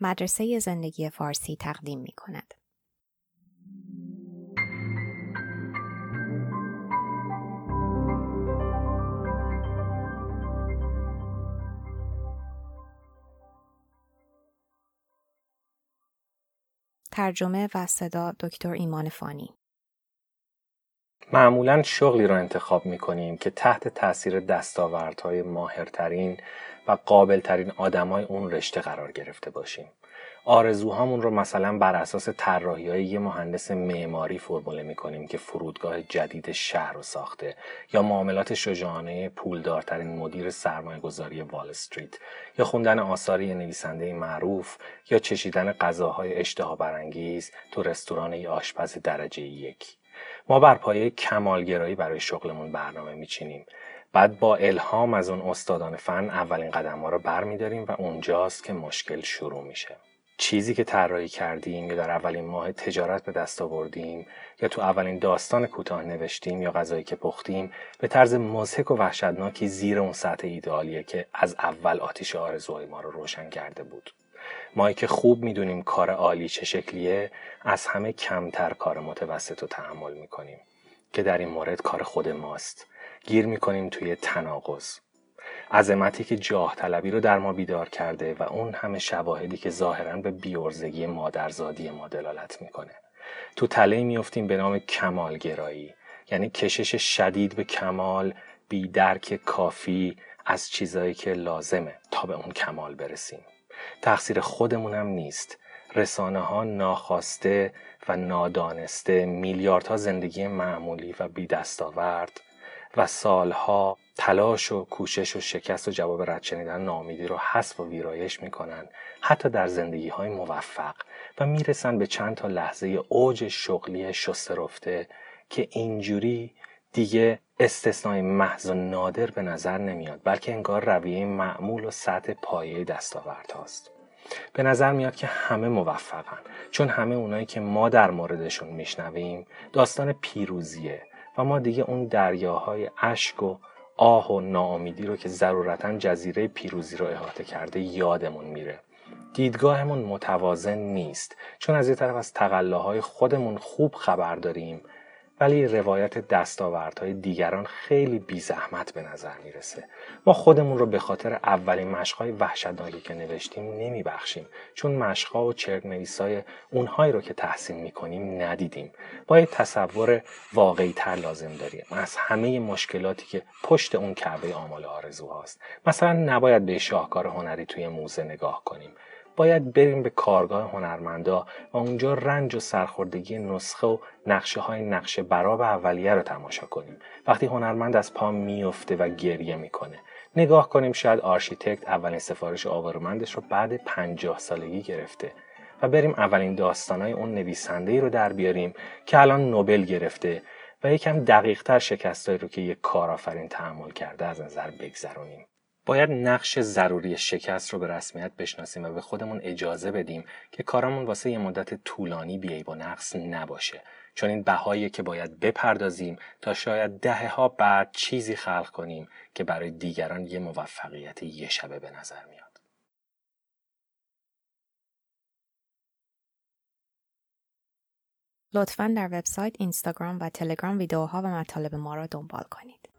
مدرسه زندگی فارسی تقدیم می کند. ترجمه و صدا دکتر ایمان فانی معمولا شغلی را انتخاب می کنیم که تحت تاثیر دستاوردهای ماهرترین و قابلترین آدمای اون رشته قرار گرفته باشیم. آرزوهامون رو مثلا بر اساس طراحی های یه مهندس معماری فرموله می کنیم که فرودگاه جدید شهر رو ساخته یا معاملات شجاعانه پولدارترین مدیر سرمایه گذاری وال استریت یا خوندن آثاری نویسنده معروف یا چشیدن غذاهای اشتها برانگیز تو رستوران ی آشپز درجه یک ما بر پایه کمالگرایی برای شغلمون برنامه میچینیم بعد با الهام از اون استادان فن اولین قدم ها رو برمیداریم و اونجاست که مشکل شروع میشه. چیزی که طراحی کردیم یا در اولین ماه تجارت به دست آوردیم یا تو اولین داستان کوتاه نوشتیم یا غذایی که پختیم به طرز مضحک و وحشتناکی زیر اون سطح ایدئالیه که از اول آتیش آرزوهای ما رو روشن کرده بود. مایی که خوب می‌دونیم کار عالی چه شکلیه از همه کمتر کار متوسط رو تحمل می‌کنیم که در این مورد کار خود ماست. گیر می‌کنیم توی تناقض. عظمتی که جاه طلبی رو در ما بیدار کرده و اون همه شواهدی که ظاهرا به بیورزگی مادرزادی ما دلالت می‌کنه. تو تله میفتیم به نام کمالگرایی. یعنی کشش شدید به کمال بی درک کافی از چیزایی که لازمه تا به اون کمال برسیم. تقصیر خودمونم نیست. رسانه ها ناخواسته و نادانسته میلیاردها زندگی معمولی و بی دستاورد و سالها تلاش و کوشش و شکست و جواب رد شنیدن نامیدی رو حذف و ویرایش می‌کنن حتی در زندگی های موفق و می‌رسن به چند تا لحظه اوج شغلی شسته رفته که اینجوری دیگه استثنای محض و نادر به نظر نمیاد بلکه انگار رویه معمول و سطح پایه دستاورد هاست. به نظر میاد که همه موفقن چون همه اونایی که ما در موردشون میشنویم داستان پیروزیه. و ما دیگه اون دریاهای اشک و آه و ناامیدی رو که ضرورتا جزیره پیروزی رو احاطه کرده یادمون میره. دیدگاهمون متوازن نیست چون از یه طرف از تقلاهای خودمون خوب خبر داریم ولی روایت دستاوردهای دیگران خیلی بی زحمت به نظر می‌رسه. ما خودمون رو به خاطر اولین مشقهای وحشتناکی که نوشتیم نمیبخشیم چون مشقها و چرک نویسای اونهایی رو که تحسین می‌کنیم ندیدیم. باید تصور واقعی تر لازم داریم. از همه مشکلاتی که پشت اون کعبه آمال آرزوهاست. مثلا نباید به شاهکار هنری توی موزه نگاه کنیم. باید بریم به کارگاه هنرمندا و اونجا رنج و سرخوردگی نسخه و نقشه های نقشه براب اولیه رو تماشا کنیم. وقتی هنرمند از پا میفته و گریه می‌کنه نگاه کنیم شاید آرشیتکت اولین سفارش آوارمندش رو بعد پنجاه سالگی گرفته و بریم اولین داستانای اون نویسنده رو در بیاریم که الان نوبل گرفته و یکم دقیقتر شکستایی رو که یک کارآفرین تحمل کرده از نظر بگذرونیم. باید نقش ضروری شکست رو به رسمیت بشناسیم و به خودمون اجازه بدیم که کارمون واسه یه مدت طولانی بی‌عیب و نقص نباشه چون این بهایی که باید بپردازیم تا شاید دهه ها بعد چیزی خلق کنیم که برای دیگران یه موفقیت یه شبه به نظر میاد لطفا در وبسایت، اینستاگرام و تلگرام ویدیوها و مطالب ما را دنبال کنید.